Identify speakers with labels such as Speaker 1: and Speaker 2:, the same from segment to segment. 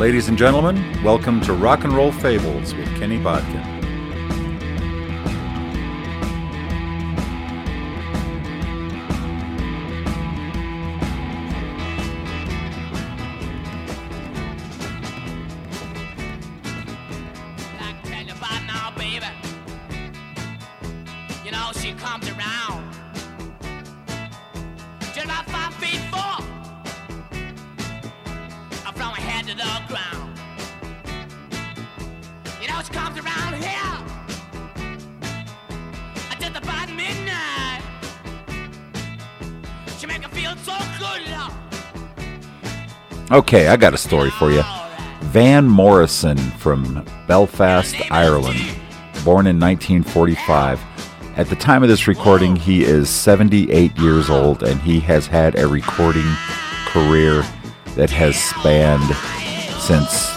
Speaker 1: Ladies and gentlemen, welcome to Rock and Roll Fables with Kenny Bodkin.
Speaker 2: Around here. About midnight. She make her feel so good, love.
Speaker 1: Okay, I got a story for you. Van Morrison from Belfast, Ireland, born in 1945. At the time of this recording, he is 78 years old and he has had a recording career that has spanned since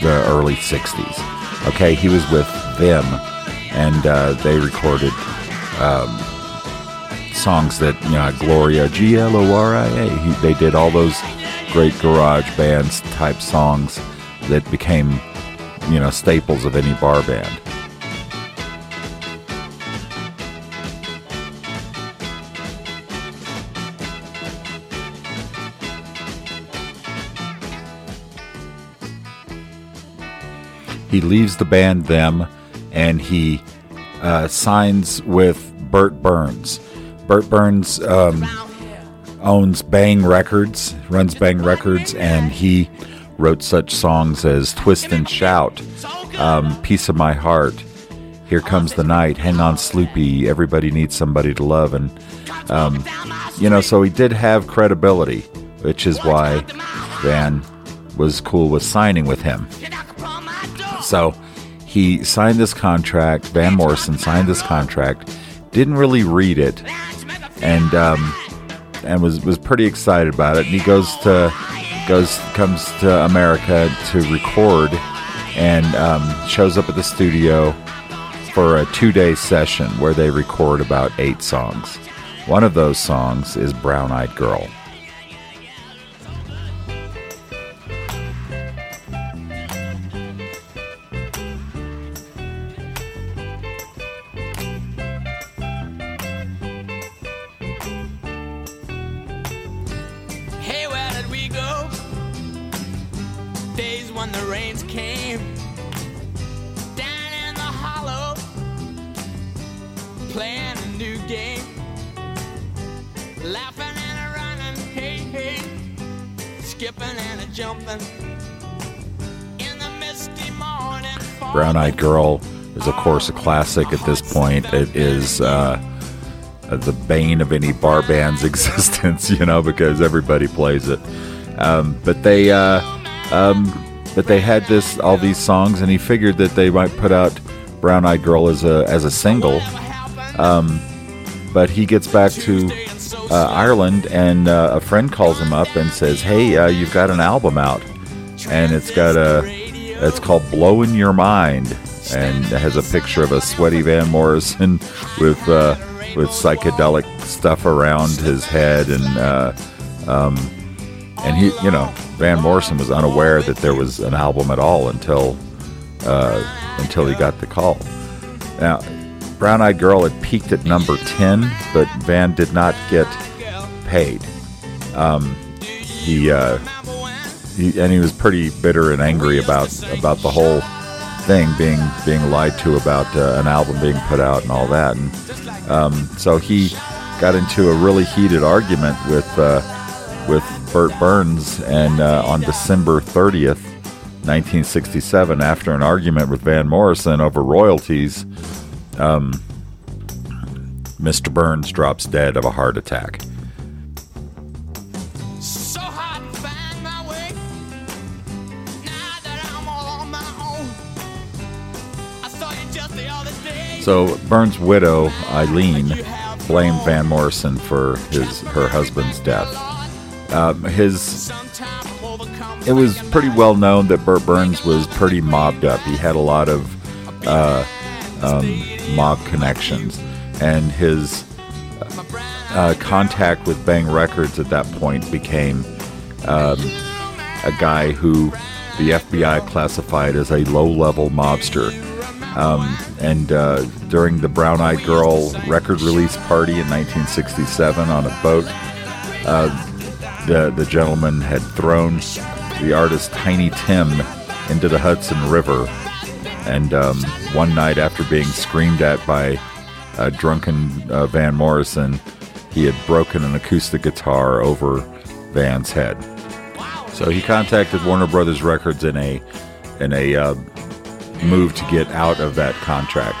Speaker 1: the early 60s. Okay, he was with them and uh, they recorded um, songs that, you know, Gloria, G L O R I A. He- They did all those great garage bands type songs that became, you know, staples of any bar band. He leaves the band Them and he uh, signs with Bert Berns. Bert Berns um, owns Bang Records, runs Bang Records, and he wrote such songs as Twist and Shout, um, Piece of My Heart, Here Comes the Night, Hang On Sloopy, Everybody Needs Somebody to Love. And, um, you know, so he did have credibility, which is why Van was cool with signing with him. So he signed this contract. Van Morrison signed this contract. Didn't really read it, and um, and was was pretty excited about it. And he goes to goes comes to America to record, and um, shows up at the studio for a two day session where they record about eight songs. One of those songs is Brown Eyed Girl.
Speaker 2: Laughing and a running. Hey, hey. Skipping and a jumping.
Speaker 1: Brown Eyed Girl is, of course, a classic at this point. It is uh, the bane of any bar band's existence, you know, because everybody plays it. Um, but they, uh, um, but they had this all these songs, and he figured that they might put out Brown Eyed Girl as a as a single. Um, but he gets back to uh, Ireland, and uh, a friend calls him up and says, "Hey, uh, you've got an album out, and it's got a, it's called Blowing Your Mind, and it has a picture of a sweaty Van Morrison with uh, with psychedelic stuff around his head, and uh, um, and he, you know, Van Morrison was unaware that there was an album at all until uh, until he got the call. Now, Brown Eyed Girl had peaked at number 10, but Van did not get paid. Um, he, uh, he, and he was pretty bitter and angry about about the whole thing being being lied to about uh, an album being put out and all that. And um, so he got into a really heated argument with uh, with Bert Berns, and uh, on December 30th, 1967, after an argument with Van Morrison over royalties, um, Mr. Berns drops dead of a heart attack.
Speaker 2: So hard to find my way. Now that I'm all on my own. I saw you just the other day.
Speaker 1: So Berns' widow, Ilene, blamed Van Morrison for his her husband's death. Um, his it was pretty well known that Bert Berns was pretty mobbed up. He had a lot of uh, um, mob connections, and his uh, contact with Bang Records at that point became um, a guy who the FBI classified as a low-level mobster. Um, and uh, during the Brown Eyed Girl record release party in 1967 on a boat, uh, the the gentleman had thrown the artist Tiny Tim into the Hudson River. And um, one night, after being screamed at by a drunken uh, Van Morrison, he had broken an acoustic guitar over Van's head. So he contacted Warner Brothers Records in a in a uh, move to get out of that contract,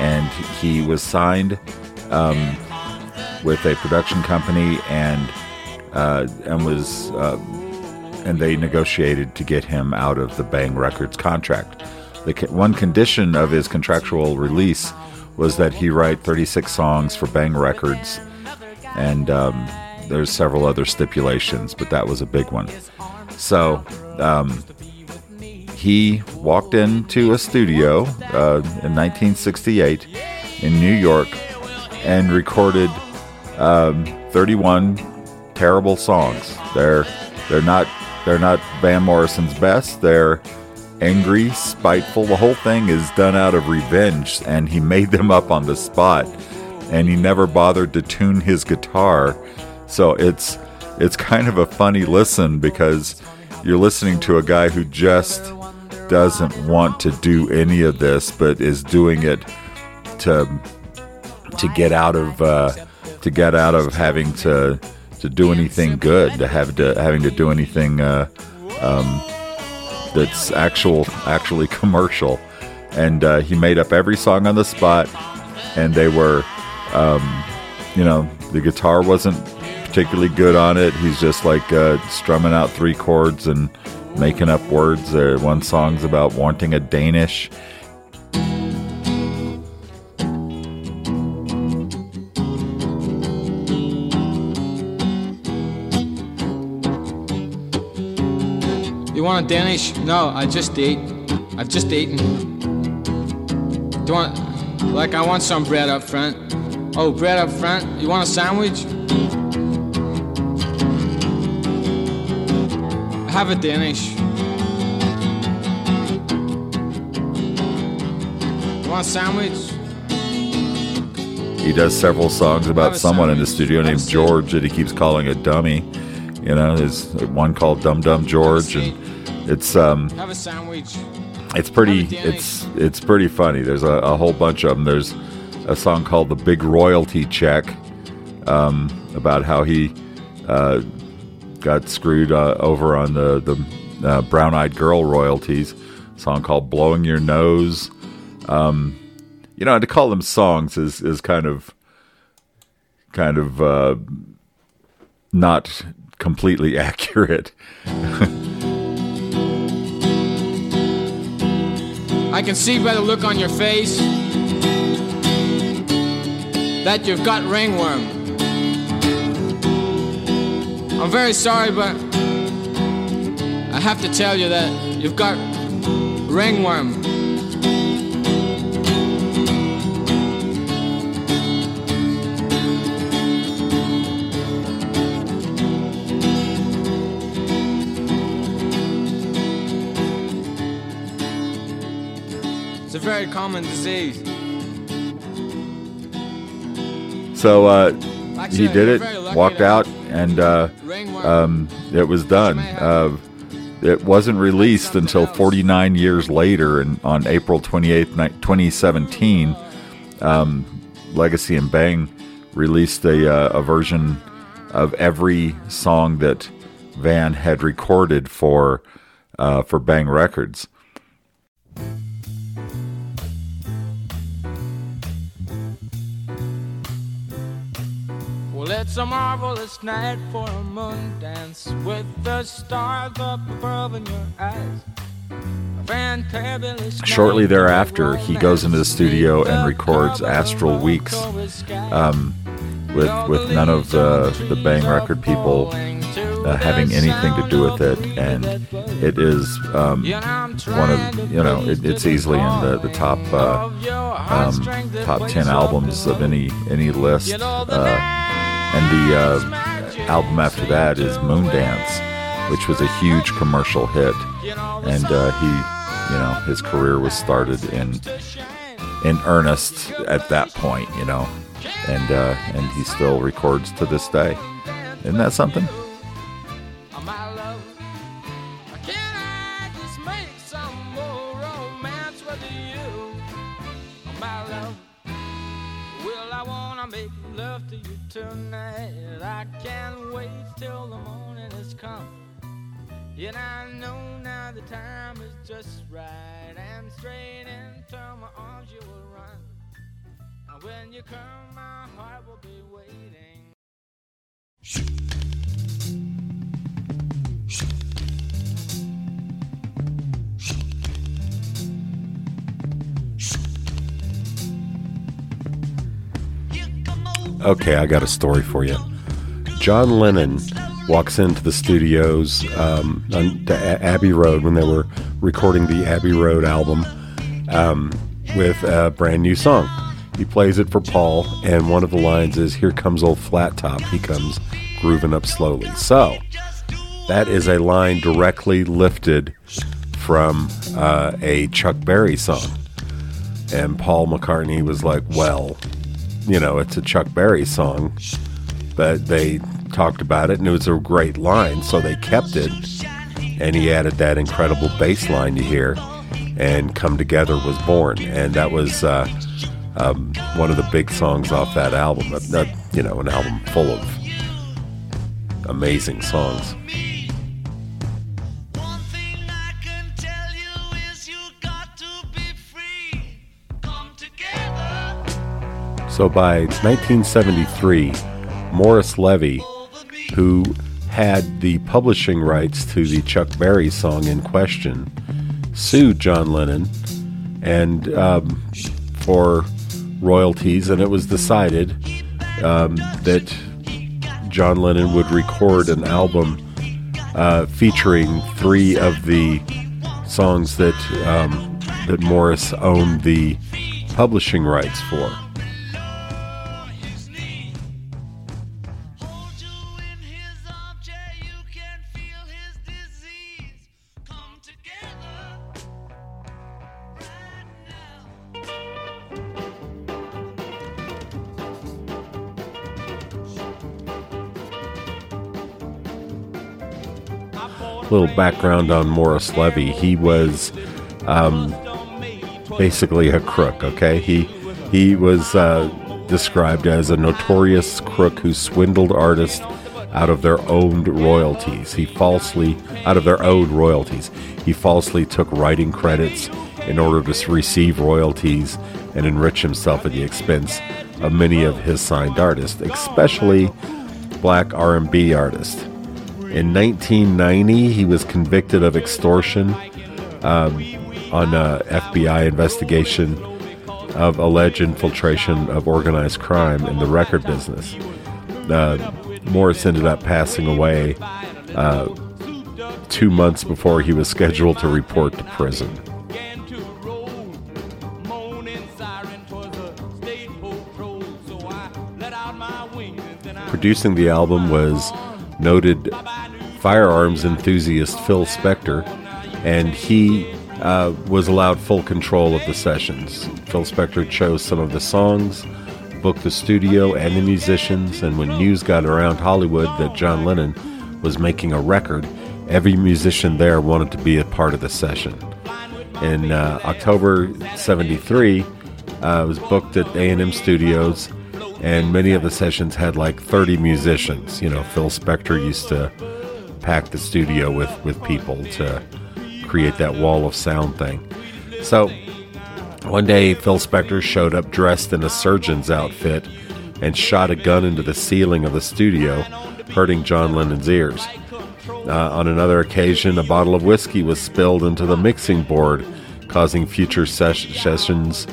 Speaker 1: and he was signed um, with a production company and uh, and was uh, and they negotiated to get him out of the Bang Records contract. The one condition of his contractual release was that he write 36 songs for Bang Records, and um, there's several other stipulations, but that was a big one. So um, he walked into a studio uh, in 1968 in New York and recorded um, 31 terrible songs. They're they're not they're not Van Morrison's best. They're angry, spiteful. The whole thing is done out of revenge, and he made them up on the spot. And he never bothered to tune his guitar, so it's it's kind of a funny listen because you're listening to a guy who just doesn't want to do any of this, but is doing it to to get out of uh, to get out of having to to do anything good, to have to having to do anything uh, um, that's actual actually commercial. And uh, he made up every song on the spot, and they were, um, you know, the guitar wasn't particularly good on it. He's just like uh, strumming out three chords and making up words. Uh, one song's about wanting a Danish.
Speaker 3: You want a Danish? No, I just ate. I've just eaten. Do you want, like, I want some bread up front. Oh, bread up front? You want a sandwich? Have a Danish. You want a sandwich?
Speaker 1: He does several songs about someone in the studio named George that he keeps calling a dummy. You know, there's one called Dum Dum George, and it's um,
Speaker 3: Have a sandwich.
Speaker 1: it's pretty
Speaker 3: Have a Danish.
Speaker 1: it's it's pretty funny. There's a, a whole bunch of them. There's a song called "The Big Royalty Check" um, about how he uh, got screwed uh, over on the the uh, Brown Eyed Girl royalties. A song called "Blowing Your Nose." Um, you know, to call them songs is is kind of kind of uh, not completely accurate.
Speaker 3: I can see by the look on your face that you've got ringworm. I'm very sorry, but I have to tell you that you've got ringworm. It's a very common disease.
Speaker 1: So uh, he did it, walked out, and uh, um, it was done. Uh, it wasn't released until 49 years later, and on April 28th, 2017, um, Legacy and Bang released a, uh, a version of every song that Van had recorded for uh, for Bang Records.
Speaker 3: It's a marvelous night for a moon dance with the stars up above in your eyes. A fantabulous night
Speaker 1: Shortly thereafter, he goes into the studio and records Astral Weeks,
Speaker 3: of October sky.
Speaker 1: um, with with none of the the Bang record people uh, having anything to do with it, and it is um, one of you know it, it's easily in the the top uh, um, top ten albums of any any list, uh, and the uh, album after that is Moondance, which was a huge commercial hit. And uh, he, you know, his career was started in in earnest at that point, you know, and uh, and he still records to this day. Isn't that something?
Speaker 2: Straight into my arms you will run. And when you come, my heart will be waiting.
Speaker 4: Okay, I got a story for you. John Lennon walks into the studios um, on Abbey Road when they were recording the Abbey Road album um, with a brand new song. He plays it for Paul, and one of the lines is, Here comes old flat top. He comes grooving up slowly. So, that is a line directly lifted from uh, a Chuck Berry song. And Paul McCartney was like, Well, you know, it's a Chuck Berry song, but they talked about it and it was a great line, so they kept it. And he added that incredible bass line you hear, and Come Together was born. And that was uh, um, one of the big songs off that album. Uh, you know, an album full of amazing songs. So by 1973, Morris Levy, who had the publishing rights to the Chuck Berry song in question, sued John Lennon and um, for royalties, and it was decided um, that John Lennon would record an album uh, featuring three of the songs that um, that Morris owned the publishing rights for. Little background on Morris Levy. He was um, basically a crook. Okay, he he was uh, described as a notorious crook who swindled artists out of their owned royalties. He falsely out of their owed royalties. He falsely took writing credits in order to receive royalties and enrich himself at the expense of many of his signed artists, especially black R&B artists. In 1990, he was convicted of extortion um, on a FBI investigation of alleged infiltration of organized crime in the record business. Uh, Morris ended up passing away uh, two months before he was scheduled to report to prison. Producing the album was noted firearms enthusiast Phil Spector, and he uh, was allowed full control of the sessions. Phil Spector chose some of the songs, booked the studio and the musicians, and when news got around Hollywood that John Lennon was making a record, every musician there wanted to be a part of the session. In uh, October 73, uh, was booked at A&M Studios, and many of the sessions had like 30 musicians. You know, Phil Spector used to pack the studio with, with people to create that wall of sound thing. So one day, Phil Spector showed up dressed in a surgeon's outfit and shot a gun into the ceiling of the studio, hurting John Lennon's ears. Uh, on another occasion, a bottle of whiskey was spilled into the mixing board, causing future ses- sessions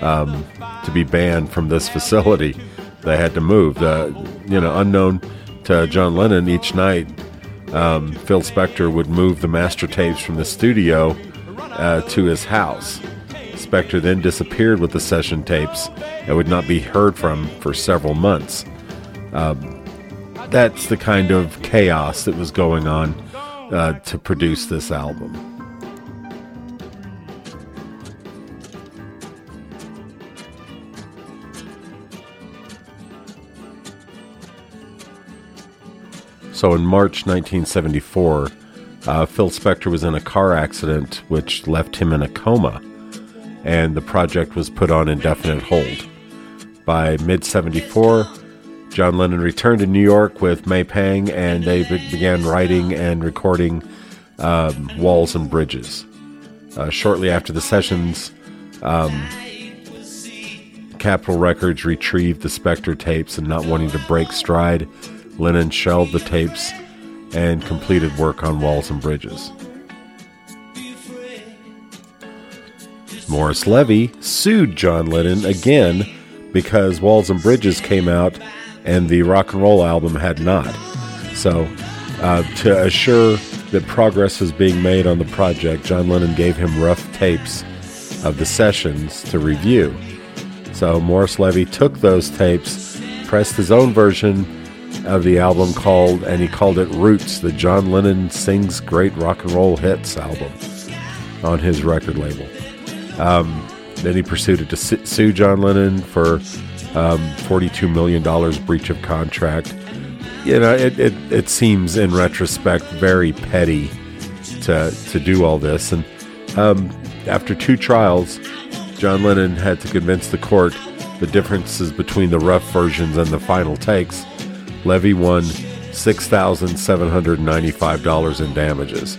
Speaker 4: um, to be banned from this facility. They had to move. The, you know, unknown to John Lennon, each night, um, Phil Spector would move the master tapes from the studio uh, to his house. Spector then disappeared with the session tapes and would not be heard from for several months. Um, that's the kind of chaos that was going on uh, to produce this album. So in March 1974, uh, Phil Spector was in a car accident which left him in a coma, and the project was put on indefinite hold. By mid 74, John Lennon returned to New York with May Pang, and they be- began writing and recording um, Walls and Bridges. Uh, shortly after the sessions, um, Capitol Records retrieved the Spector tapes, and not wanting to break stride, Lennon shelved the tapes and completed work on Walls and Bridges. Morris Levy sued John Lennon again because Walls and Bridges came out and the rock and roll album had not. So, uh, to assure that progress was being made on the project, John Lennon gave him rough tapes of the sessions to review. So, Morris Levy took those tapes, pressed his own version of the album called, and he called it Roots, the John Lennon Sings Great Rock and Roll Hits album on his record label. Um, then he proceeded to sue John Lennon for um, $42 million breach of contract. You know, it, it, it seems in retrospect very petty to, to do all this. And um, after two trials, John Lennon had to convince the court the differences between the rough versions and the final takes. Levy won $6,795 in damages.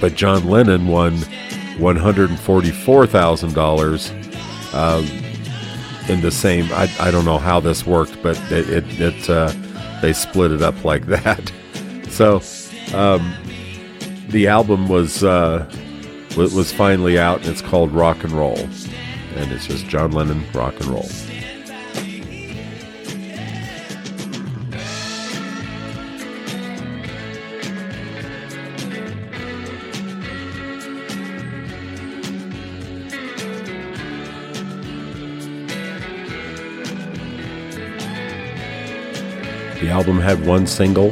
Speaker 4: But John Lennon won $144,000 uh, in the same. I, I don't know how this worked, but it, it, it uh, they split it up like that. So um, the album was uh, was finally out, and it's called Rock and Roll, and it's just John Lennon rock and roll. The album had one single,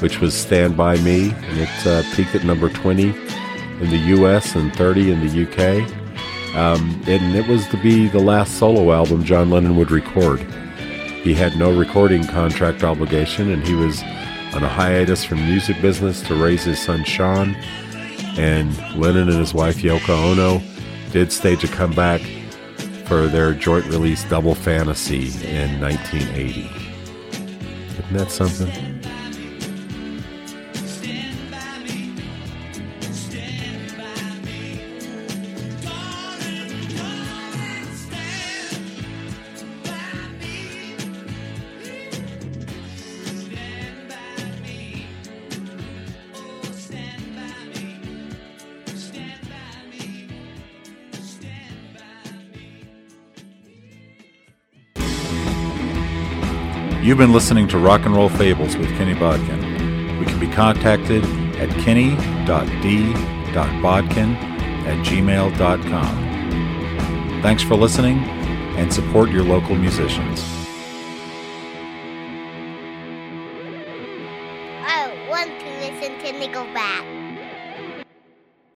Speaker 4: which was Stand By Me, and it uh, peaked at number 20 in the US and 30 in the UK. Um, and it was to be the last solo album John Lennon would record. He had no recording contract obligation, and he was on a hiatus from music business to raise his son Sean. And Lennon and his wife Yoko Ono did stage a comeback for their joint release Double Fantasy in 1980. Isn't something?
Speaker 1: You've been listening to Rock and Roll Fables with Kenny Bodkin. We can be contacted at kenny.d.bodkin at gmail.com. Thanks for listening and support your local musicians.